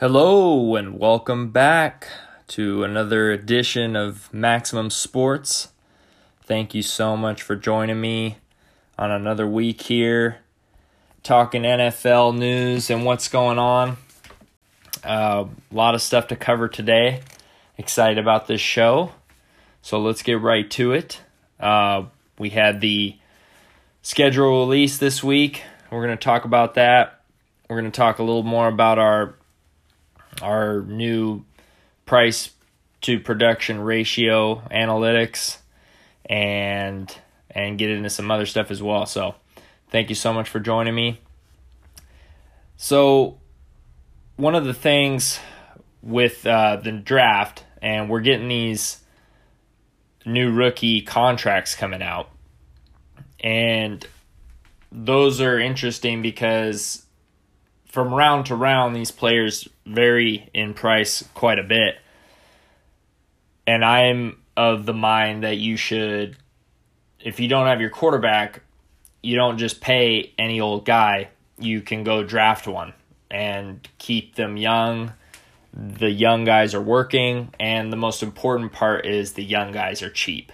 Hello, and welcome back to another edition of Maximum Sports. Thank you so much for joining me on another week here, talking NFL news and what's going on. Uh, a lot of stuff to cover today. Excited about this show. So let's get right to it. Uh, we had the schedule release this week. We're going to talk about that. We're going to talk a little more about our our new price to production ratio analytics and and get into some other stuff as well. So, thank you so much for joining me. So, one of the things with uh, the draft, and we're getting these new rookie contracts coming out, and those are interesting because from round to round, these players vary in price quite a bit. And I'm of the mind that you should, if you don't have your quarterback, you don't just pay any old guy. You can go draft one and keep them young. The young guys are working, and the most important part is the young guys are cheap.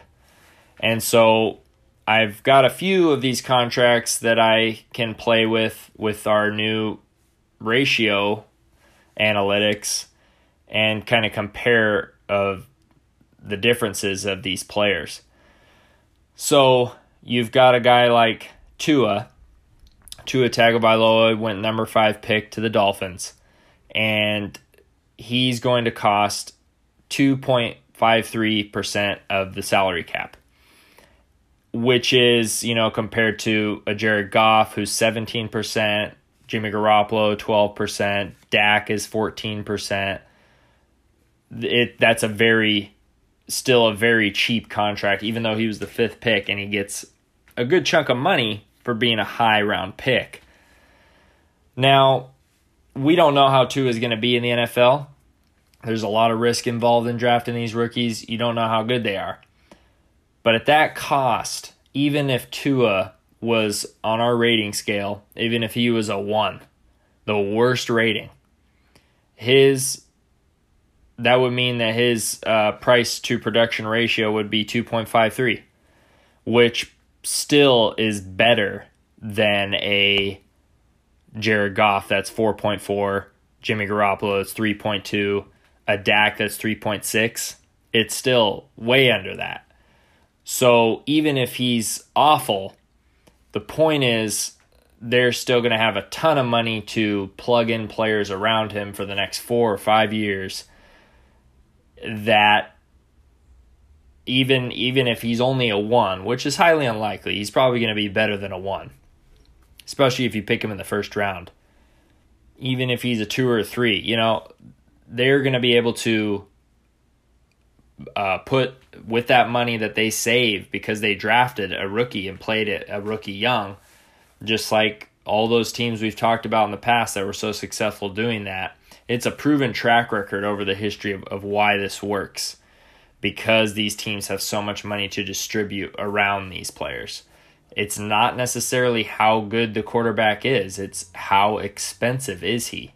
And so I've got a few of these contracts that I can play with with our new ratio analytics and kind of compare of the differences of these players. So you've got a guy like Tua. Tua Tagovailoa went number five pick to the Dolphins, and he's going to cost two point five three percent of the salary cap, which is you know compared to a Jared Goff who's seventeen percent, Jimmy Garoppolo 12%, Dak is 14%. It that's a very still a very cheap contract even though he was the 5th pick and he gets a good chunk of money for being a high round pick. Now, we don't know how Tua is going to be in the NFL. There's a lot of risk involved in drafting these rookies. You don't know how good they are. But at that cost, even if Tua was on our rating scale, even if he was a one, the worst rating, his that would mean that his uh, price to production ratio would be 2.53, which still is better than a Jared Goff that's 4.4, Jimmy Garoppolo that's 3.2, a Dak that's 3.6. It's still way under that. So even if he's awful, the point is, they're still going to have a ton of money to plug in players around him for the next four or five years. That even even if he's only a one, which is highly unlikely, he's probably going to be better than a one, especially if you pick him in the first round. Even if he's a two or a three, you know, they're going to be able to uh, put with that money that they save because they drafted a rookie and played it a rookie young, just like all those teams we've talked about in the past that were so successful doing that. It's a proven track record over the history of, of why this works because these teams have so much money to distribute around these players. It's not necessarily how good the quarterback is, it's how expensive is he.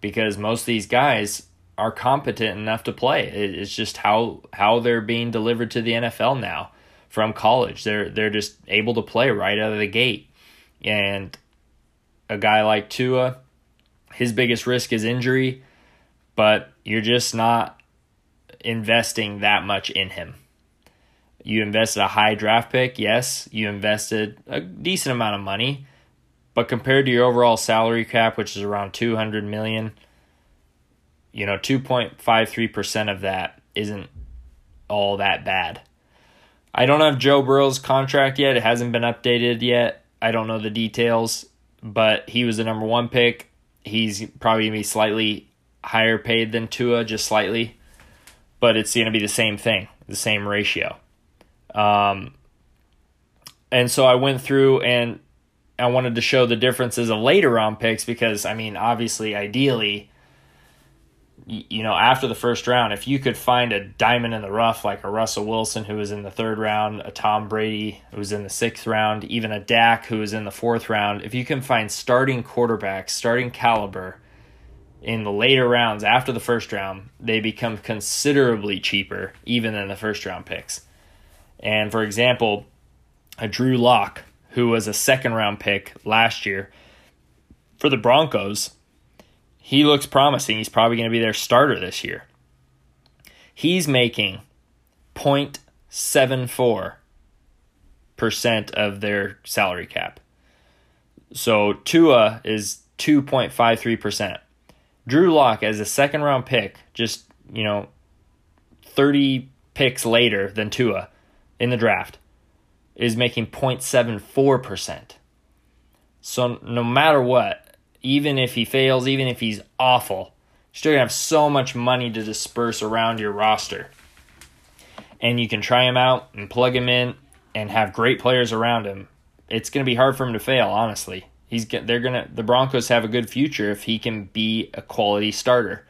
Because most of these guys are competent enough to play. It's just how how they're being delivered to the NFL now from college. They're they're just able to play right out of the gate. And a guy like Tua, his biggest risk is injury, but you're just not investing that much in him. You invested a high draft pick, yes, you invested a decent amount of money, but compared to your overall salary cap, which is around 200 million, you know, 2.53% of that isn't all that bad. I don't have Joe Burrow's contract yet. It hasn't been updated yet. I don't know the details, but he was the number one pick. He's probably going to be slightly higher paid than Tua, just slightly, but it's going to be the same thing, the same ratio. Um, and so I went through and I wanted to show the differences of later round picks because, I mean, obviously, ideally, you know, after the first round, if you could find a diamond in the rough like a Russell Wilson who was in the third round, a Tom Brady who was in the sixth round, even a Dak who was in the fourth round, if you can find starting quarterbacks, starting caliber in the later rounds after the first round, they become considerably cheaper even than the first round picks. And for example, a Drew Lock, who was a second round pick last year for the Broncos, he looks promising. He's probably going to be their starter this year. He's making 0.74% of their salary cap. So Tua is 2.53%. Drew Lock as a second round pick, just, you know, 30 picks later than Tua in the draft, is making 0.74%. So no matter what, even if he fails, even if he's awful, still to have so much money to disperse around your roster. And you can try him out and plug him in and have great players around him. It's going to be hard for him to fail, honestly. He's they're gonna the Broncos have a good future if he can be a quality starter.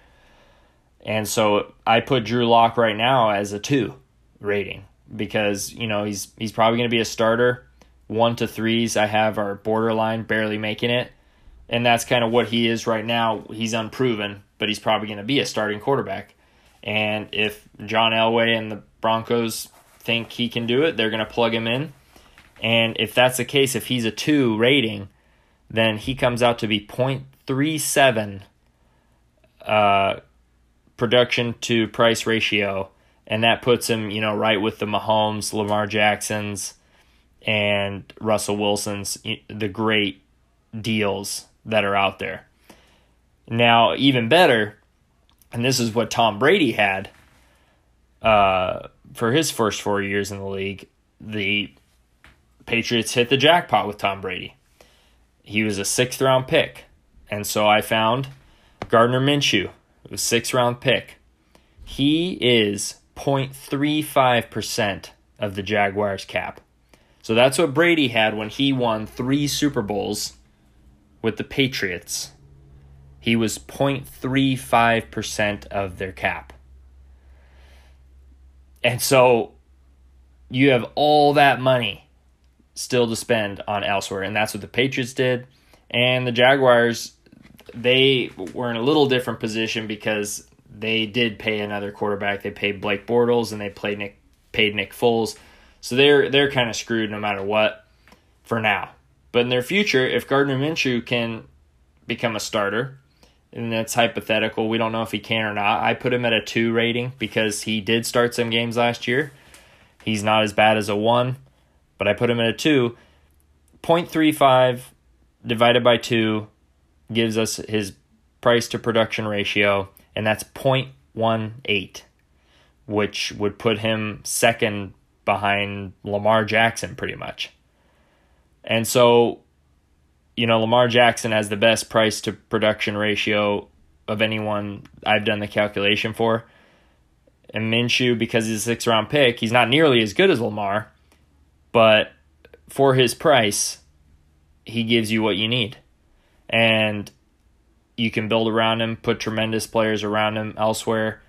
And so I put Drew Lock right now as a two rating because you know he's he's probably going to be a starter. One to threes I have are borderline, barely making it, and that's kind of what he is right now. He's unproven, but he's probably going to be a starting quarterback. And if John Elway and the Broncos think he can do it, they're going to plug him in. And if that's the case, if he's a two rating, then he comes out to be 0.37 uh, production to price ratio. And that puts him, you know, right with the Mahomes, Lamar Jacksons, and Russell Wilson's, the great deals that are out there. Now, even better, and this is what Tom Brady had uh, for his first four years in the league, the Patriots hit the jackpot with Tom Brady. He was a sixth round pick. And so I found Gardner Minshew, a sixth round pick. He is 0.35% of the Jaguars cap. So that's what Brady had when he won three Super Bowls with the Patriots. He was 0.35% of their cap. And so you have all that money still to spend on elsewhere. And that's what the Patriots did. And the Jaguars, they were in a little different position because they did pay another quarterback. They paid Blake Bortles and they played Nick paid Nick Foles. So they're they're kind of screwed no matter what for now. But in their future, if Gardner Minshew can become a starter, and that's hypothetical, we don't know if he can or not. I put him at a two rating because he did start some games last year. He's not as bad as a one but I put him at a 2. 0.35 divided by 2 gives us his price to production ratio, and that's 0.18, which would put him second behind Lamar Jackson pretty much. And so, you know, Lamar Jackson has the best price to production ratio of anyone I've done the calculation for. And Minshew, because he's a six round pick, he's not nearly as good as Lamar, but for his price, he gives you what you need. And you can build around him, put tremendous players around him elsewhere.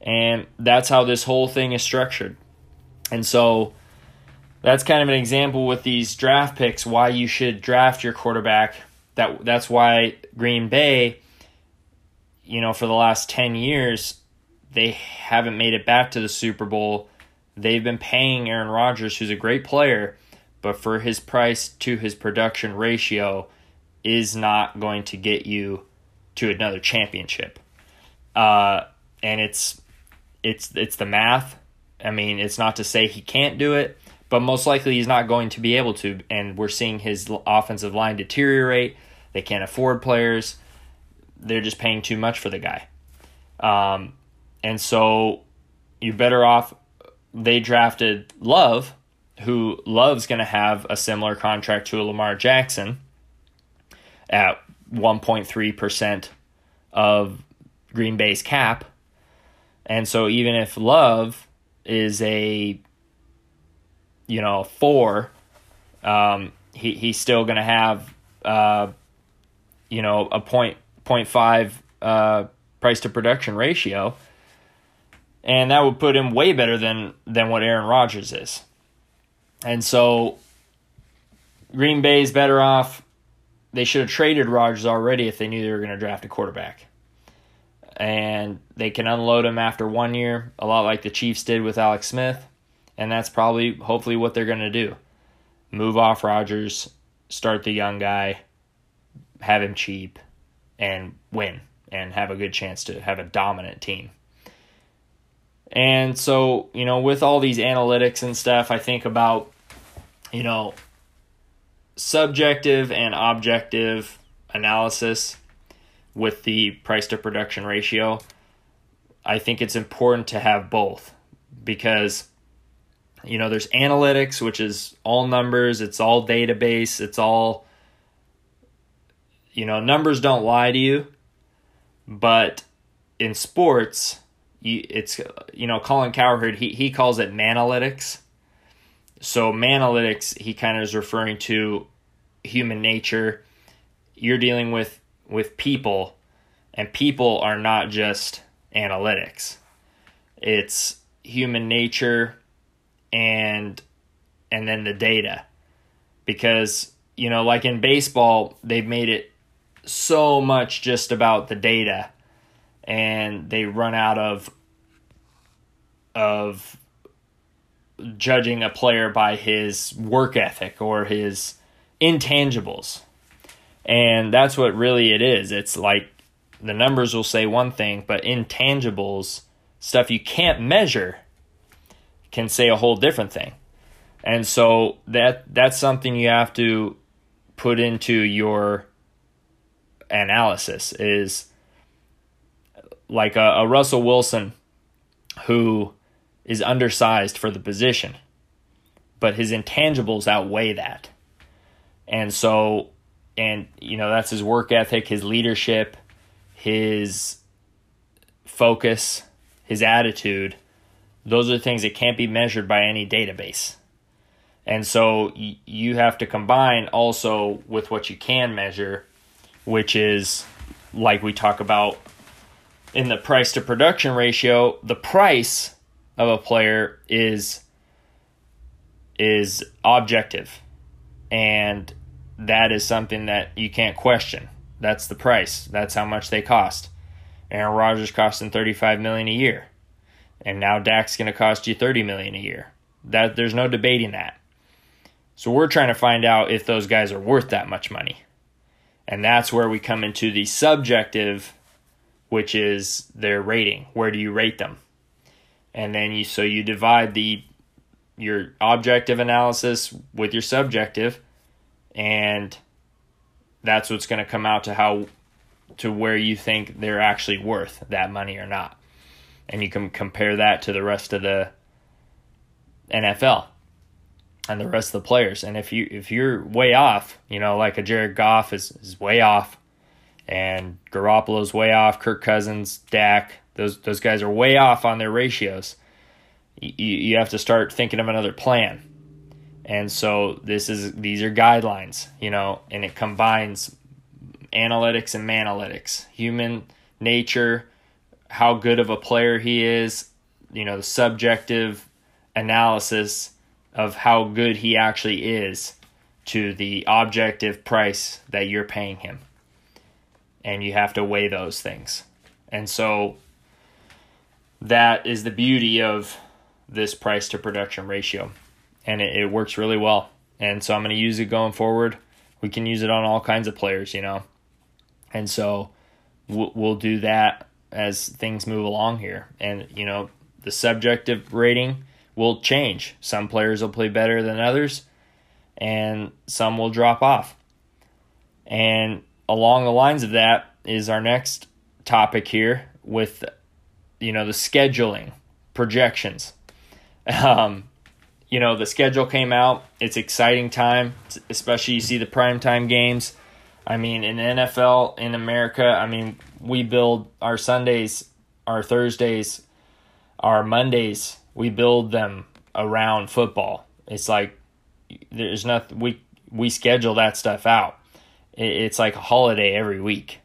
And that's how this whole thing is structured. And so that's kind of an example with these draft picks why you should draft your quarterback. That that's why Green Bay, you know, for the last 10 years, they haven't made it back to the Super Bowl they've been paying Aaron Rodgers, who's a great player, but for his price to his production ratio is not going to get you to another championship. Uh, and it's it's it's the math. I mean, it's not to say he can't do it, but most likely he's not going to be able to. And we're seeing his offensive line deteriorate. They can't afford players. They're just paying too much for the guy. Um, and so you're better off they drafted Love, who Love's going to have a similar contract to Lamar Jackson at 1.3% of Green Bay's cap. And so even if Love is a you know, 4, um, he he's still going to have uh, you know, a point point five uh, price to production ratio and that would put him way better than than what Aaron Rodgers is. And so Green Bay's better off. They should have traded Rodgers already if they knew they were going to draft a quarterback. and they can unload him after one year, a lot like the Chiefs did with Alex Smith. And that's probably, hopefully, what they're going to do. Move off Rodgers, start the young guy, have him cheap, and win, and have a good chance to have a dominant team. And so, you know, with all these analytics and stuff, I think about, you know, subjective and objective analysis with the price to production ratio. I think it's important to have both because you know there's analytics which is all numbers, it's all database, it's all you know, numbers don't lie to you. But in sports, it's you know Colin Cowherd he he calls it manalytics. So manalytics he kind of is referring to human nature. You're dealing with with people, and people are not just analytics. It's human nature and and then the data. Because, you know, like in baseball, they've made it so much just about the data and they run out of of judging a player by his work ethic or his intangibles. And that's what really it is. It's like the numbers will say one thing, but intangibles, stuff you can't measure, can say a whole different thing. And so that that's something you have to put into your analysis is like a, a Russell Wilson who is undersized for the position, but his intangibles outweigh that. And so and you know that's his work ethic, his leadership, his focus, his attitude. Those are things that can't be measured by any database. And so y- you have to combine also with what you can measure, which is like we talk about in the price to production ratio, the price of a player is is objective. And that is something that you can't question. That's the price. That's how much they cost. Aaron Rodgers costing 35 million a year. And now Dak's going to cost you 30 million a year. That there's no debating that. So we're trying to find out if those guys are worth that much money. And that's where we come into the subjective which is their rating. Where do you rate them? And then you so you divide the your objective analysis with your subjective and that's what's going to come out to how to where you think they're actually worth that money or not and you can compare that to the rest of the NFL and the rest of the players. And if you if you're way off you know like a Jared Goff is, is way off and Garoppolo's way off Kirk Cousins Dak those those guys are way off on their ratios you, you have to start thinking of another plan. And so this is these are guidelines, you know, and it combines analytics and manalytics, human nature, how good of a player he is, you know, the subjective analysis of how good he actually is to the objective price that you're paying him. And you have to weigh those things. And so that is the beauty of this price to production ratio and it, it works really well. And so I'm going to use it going forward. We can use it on all kinds of players, you know. And so we'll, we'll do that as things move along here. And, you know, the subjective rating will change. Some players will play better than others, and some will drop off. And along the lines of that is our next topic here with, you know, the scheduling projections. Um, you know, the schedule came out. It's exciting time, especially you see the primetime games. I mean, in NFL in America, I mean, we build our Sundays, our Thursdays, our Mondays, we build them around football. It's like there's nothing we we schedule that stuff out. It's like a holiday every week.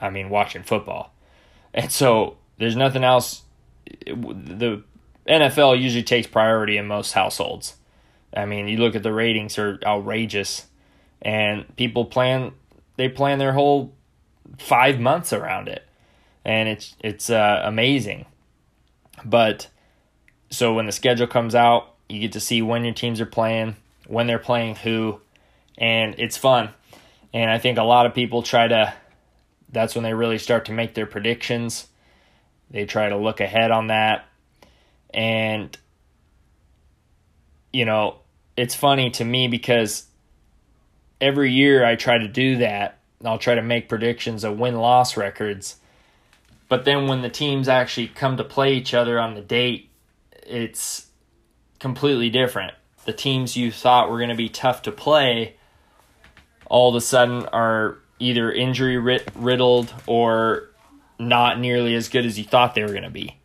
I mean, watching football. And so there's nothing else the NFL usually takes priority in most households. I mean, you look at the ratings are outrageous, and people plan they plan their whole five months around it. and it's it's uh, amazing. But so when the schedule comes out, you get to see when your teams are playing, when they're playing who, and it's fun. And I think a lot of people try to. That's when they really start to make their predictions. They try to look ahead on that, and you know it's funny to me because every year I try to do that. I'll try to make predictions of win loss records. But then when the teams actually come to play each other on the date, it's completely different. The teams you thought were going to be tough to play all of a sudden are either injury riddled or not nearly as good as you thought they were going to be.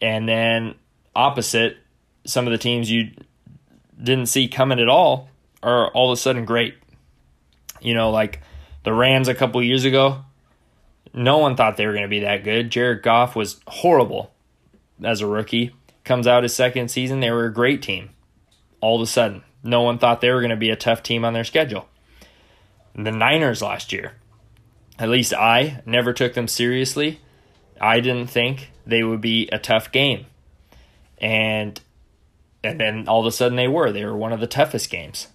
And then opposite, some of the teams you didn't see coming at all are all of a sudden great. You know, like the Rams a couple years ago, no one thought they were going to be that good. Jared Goff was horrible as a rookie. Comes out his second season, they were a great team. All of a sudden, no one thought they were going to be a tough team on their schedule. The Niners last year, at least I never took them seriously. I didn't think they would be a tough game. And and then all of a sudden they were. They were one of the toughest games.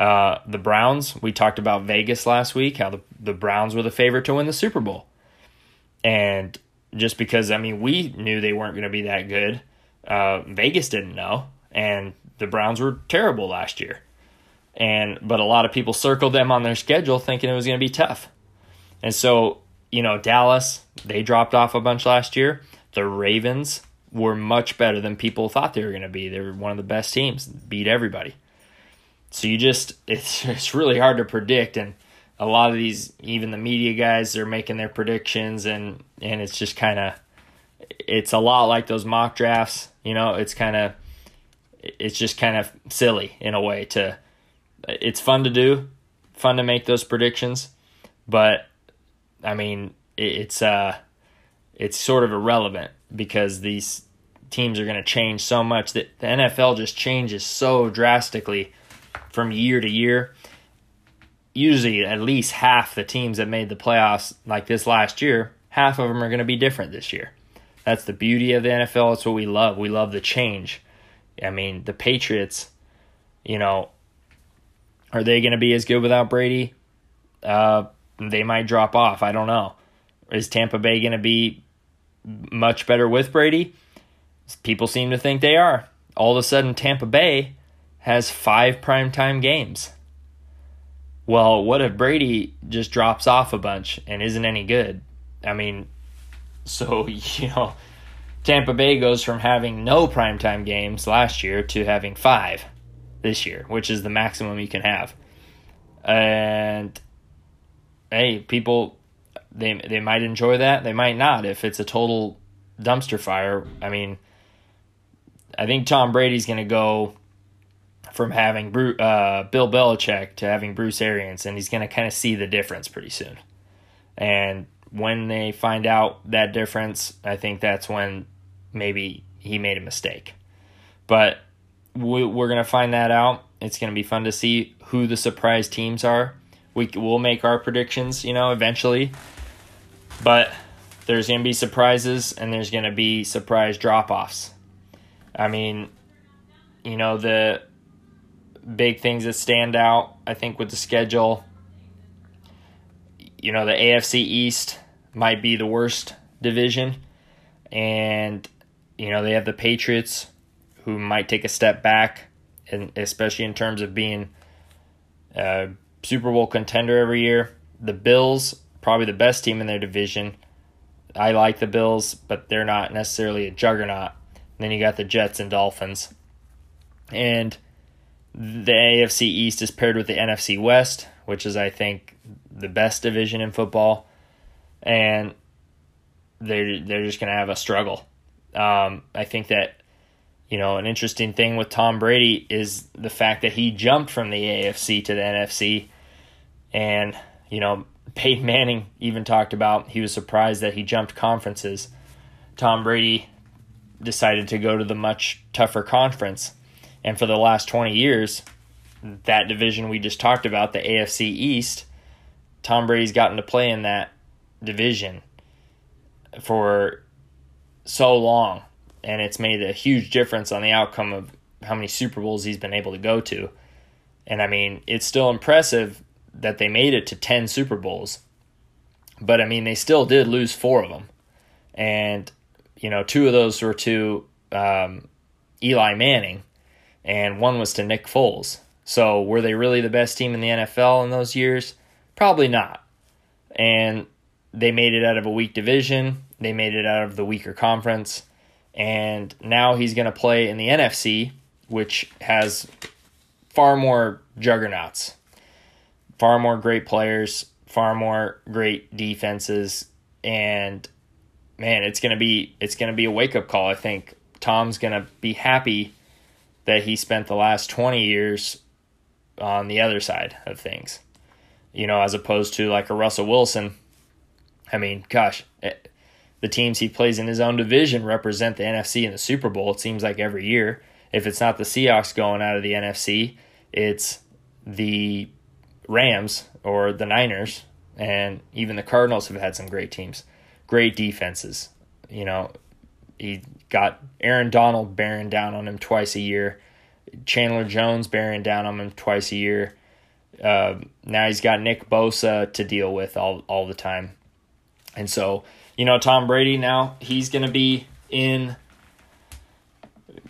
Uh, the Browns, we talked about Vegas last week, how the, the Browns were the favorite to win the Super Bowl. And just because, I mean, we knew they weren't going to be that good, uh, Vegas didn't know. And the Browns were terrible last year. And but a lot of people circled them on their schedule thinking it was going to be tough. And so, you know, Dallas, they dropped off a bunch last year. The Ravens were much better than people thought they were going to be. They were one of the best teams, beat everybody. So you just it's it's really hard to predict and a lot of these even the media guys are making their predictions and and it's just kind of it's a lot like those mock drafts, you know, it's kind of it's just kind of silly in a way to it's fun to do, fun to make those predictions, but I mean, it's uh it's sort of irrelevant because these teams are going to change so much that the NFL just changes so drastically from year to year. Usually, at least half the teams that made the playoffs like this last year, half of them are going to be different this year. That's the beauty of the NFL. It's what we love. We love the change. I mean, the Patriots, you know, are they going to be as good without Brady? Uh, they might drop off. I don't know. Is Tampa Bay going to be much better with Brady? People seem to think they are. All of a sudden, Tampa Bay has five primetime games. Well, what if Brady just drops off a bunch and isn't any good? I mean, so, you know, Tampa Bay goes from having no primetime games last year to having five this year, which is the maximum you can have. And hey, people they they might enjoy that, they might not if it's a total dumpster fire. I mean, I think Tom Brady's going to go from having uh, Bill Belichick to having Bruce Arians, and he's going to kind of see the difference pretty soon. And when they find out that difference, I think that's when maybe he made a mistake. But we, we're going to find that out. It's going to be fun to see who the surprise teams are. We will make our predictions, you know, eventually. But there's going to be surprises and there's going to be surprise drop offs. I mean, you know, the big things that stand out, I think, with the schedule. You know, the AFC East might be the worst division. And, you know, they have the Patriots who might take a step back, and especially in terms of being a Super Bowl contender every year. The Bills, probably the best team in their division. I like the Bills, but they're not necessarily a juggernaut. And then you got the Jets and Dolphins. And the AFC East is paired with the NFC West, which is, I think, the best division in football, and they're they're just to have a struggle. Um, I think that you know an interesting thing with Tom Brady is the fact that he jumped from the AFC to the NFC, and you know Peyton Manning even talked about he was surprised that he jumped conferences. Tom Brady decided to go to the much tougher conference and for the last 20 years, that division we just talked about, the AFC East, Tom Brady's gotten to play in that division. for so long, and it's made a huge difference on the outcome of how many Super Bowls he's been able to go to. And I mean, it's still impressive that they made it to 10 Super Bowls. But I mean, they still did lose four of them. And, you know, two of those were to um, Eli Manning, and one was to Nick Foles. So were they really the best team in the NFL in those years? Probably not. And they made it out of a weak division, they made it out of the weaker conference. And now he's going to play in the NFC, which has far more juggernauts, far more great players, far more great defenses, and man, it's gonna be it's gonna be a wake up call. I think Tom's gonna be happy that he spent the last twenty years on the other side of things, you know, as opposed to like a Russell Wilson. I mean, gosh, it, eh, the teams he plays in his own division represent the NFC in the Super Bowl. It seems like every year. If it's not the Seahawks going out of the NFC, it's the Rams or the Niners, and even the Cardinals have had some great teams, great defenses. You know, he got Aaron Donald bearing down on him twice a year, Chandler Jones bearing down on him twice a year. Uh, now he's got Nick Bosa to deal with all all the time, and so you know Tom Brady now he's to be in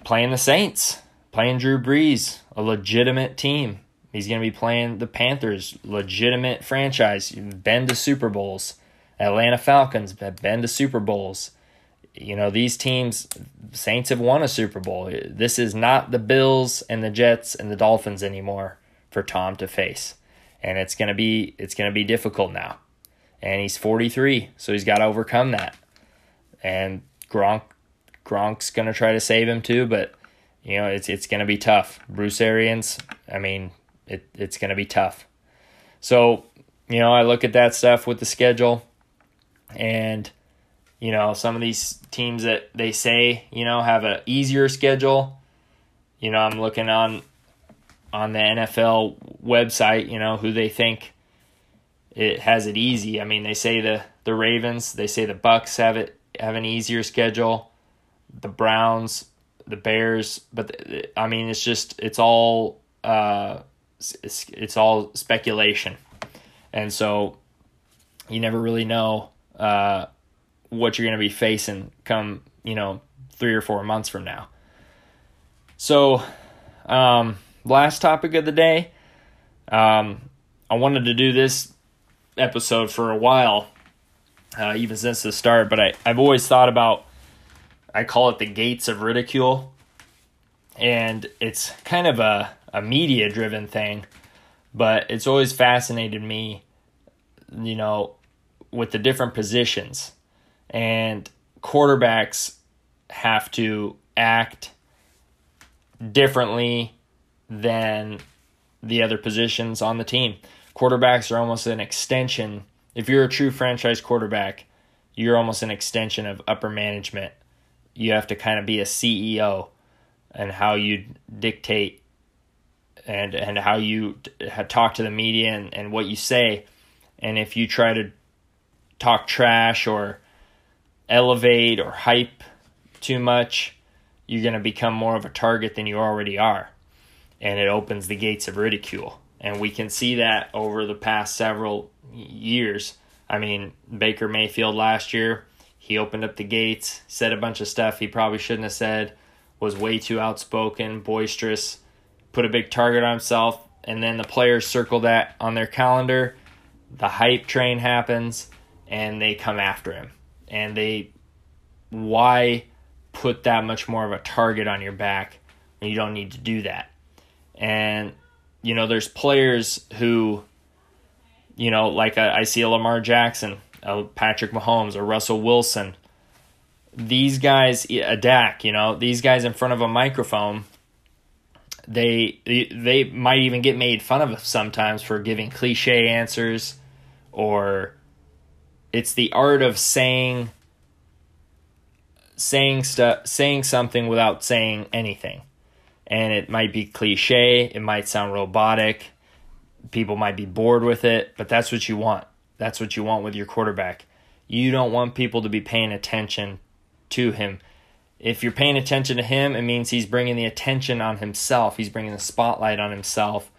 playing the Saints, playing Drew Brees, a legitimate team. He's going to be playing the Panthers, legitimate franchise, been to Super Bowls. Atlanta Falcons have been to Super Bowls. You know, these teams, Saints have won a Super Bowl. This is not the Bills and the Jets and the Dolphins anymore for Tom to face. And it's going to be it's going to be difficult now. And he's 43, so he's got to overcome that. And Gronk Gronk's going to try to save him too, but you know, it's it's going to be tough. Bruce Arians, I mean, it it's going to be tough. So, you know, I look at that stuff with the schedule and you know, some of these teams that they say, you know, have a easier schedule. You know, I'm looking on on the NFL website, you know, who they think it has it easy. I mean, they say the the Ravens, they say the Bucs have it have an easier schedule. The Browns, the Bears, but the, I mean, it's just it's all uh, it's, it's all speculation, and so you never really know uh, what you're going to be facing come you know three or four months from now. So, um, last topic of the day. Um, I wanted to do this episode for a while, uh, even since the start, but I, I've always thought about I call it the gates of ridicule. And it's kind of a, a media driven thing, but it's always fascinated me, you know, with the different positions. And quarterbacks have to act differently than the other positions on the team. Quarterbacks are almost an extension. If you're a true franchise quarterback, you're almost an extension of upper management you have to kind of be a CEO and how you dictate and and how you talk to the media and, and what you say and if you try to talk trash or elevate or hype too much you're going to become more of a target than you already are and it opens the gates of ridicule and we can see that over the past several years i mean baker mayfield last year he opened up the gates, said a bunch of stuff he probably shouldn't have said, was way too outspoken, boisterous, put a big target on himself, and then the players circle that on their calendar. The hype train happens, and they come after him. And they, why put that much more of a target on your back when you don't need to do that? And, you know, there's players who, you know, like I, I see a Lamar Jackson a Patrick Mahomes, a Russell Wilson. These guys, a Dak, you know, these guys in front of a microphone, they they might even get made fun of sometimes for giving cliche answers, or it's the art of saying saying stuff saying something without saying anything and it might be cliche it might sound robotic people might be bored with it but that's what you want that's what you want with your quarterback. You don't want people to be paying attention to him. If you're paying attention to him, it means he's bringing the attention on himself. He's bringing the spotlight on himself.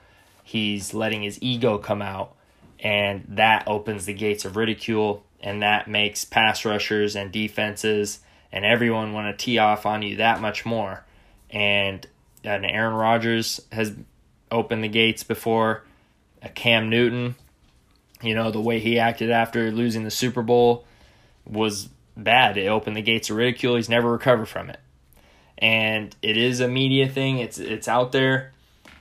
He's letting his ego come out. And that opens the gates of ridicule. And that makes pass rushers and defenses and everyone want to tee off on you that much more. And, and Aaron Rodgers has opened the gates before. A Cam Newton, you know, the way he acted after losing the Super Bowl was bad. It opened the gates of ridicule. He's never recovered from it. And it is a media thing. It's it's out there,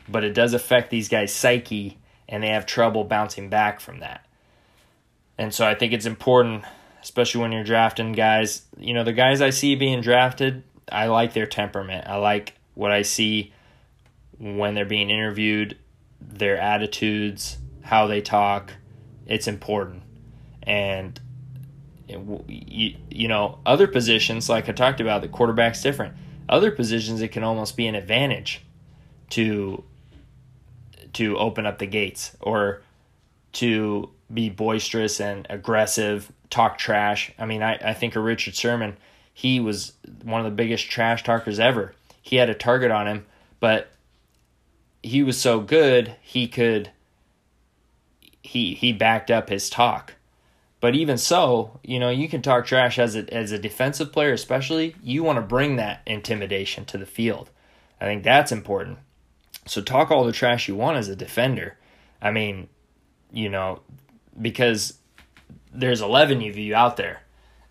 but it does affect these guys' psyche and they have trouble bouncing back from that. And so I think it's important especially when you're drafting guys. You know, the guys I see being drafted, I like their temperament. I like what I see when they're being interviewed, their attitudes, how they talk. It's important. And you, you know, other positions like I talked about, the quarterback's different. Other positions it can almost be an advantage to to open up the gates or to be boisterous and aggressive talk trash. I mean, I, I think of Richard Sherman. He was one of the biggest trash talkers ever. He had a target on him, but he was so good he could he he backed up his talk. But even so, you know, you can talk trash as a as a defensive player, especially. You want to bring that intimidation to the field. I think that's important. So talk all the trash you want as a defender. I mean, you know, because there's 11 of you out there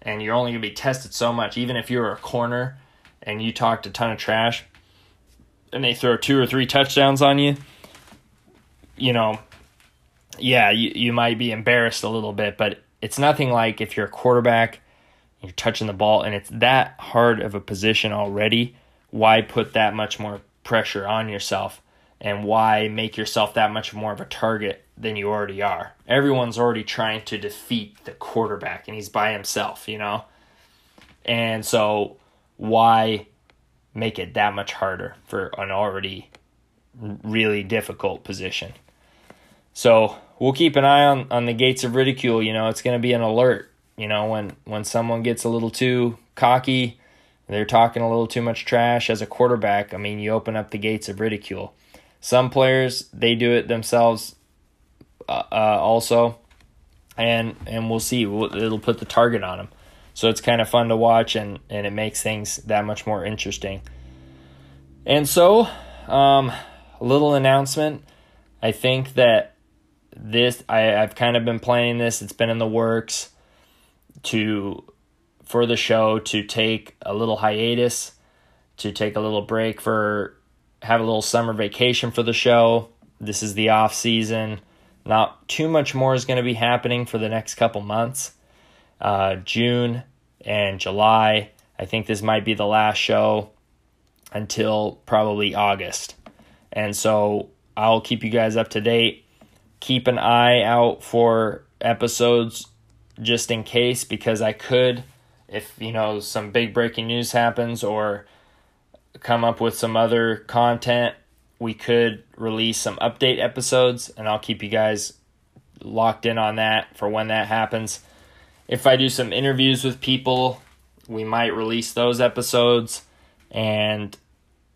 and you're only going to be tested so much. Even if you're a corner and you talked a ton of trash and they throw two or three touchdowns on you you know yeah you, you might be embarrassed a little bit but it's nothing like if you're a quarterback you're touching the ball and it's that hard of a position already. Why put that much more pressure on yourself and why make yourself that much more of a target than you already are. Everyone's already trying to defeat the quarterback and he's by himself, you know? And so why make it that much harder for an already really difficult position? So we'll keep an eye on, on the gates of ridicule. You know, it's to be an alert. You know, when, when someone gets a little too cocky, they're talking a little too much trash as a quarterback, I mean, you open up the gates of ridicule. Some players, they do it themselves uh, uh, also, and and we'll see. It'll put the target on them, so it's kind of fun to watch, and and it makes things that much more interesting. And so, um, little announcement. I think that this I, I've kind of been planning this. It's been in the works to for the show to take a little hiatus, to take a little break for have a little summer vacation for the show. This is the off season. Not too much more is going to be happening for the next couple months. Uh, June and July. I think this might be the last show until probably August. And so I'll keep you guys up to date. Keep an eye out for episodes just in case because I could if you know some big breaking news happens or come up with some other content. We could release some update episodes, and I'll keep you guys locked in on that for when that happens. If I do some interviews with people, we might release those episodes. And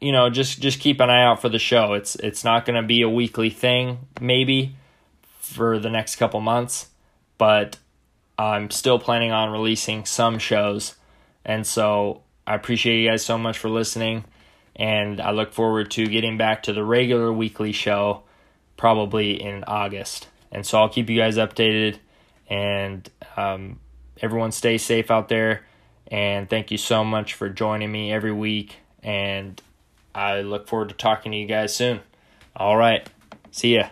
you know just just keep an eye out for the show. It's it's not going to be a weekly thing maybe for the next couple months but i'm still planning on releasing some shows. And so i appreciate you guys so much for listening and I look forward to getting back to the regular weekly show probably in August. And so I'll keep you guys updated, and um, everyone stay safe out there. And thank you so much for joining me every week. And I look forward to talking to you guys soon. All right. See ya.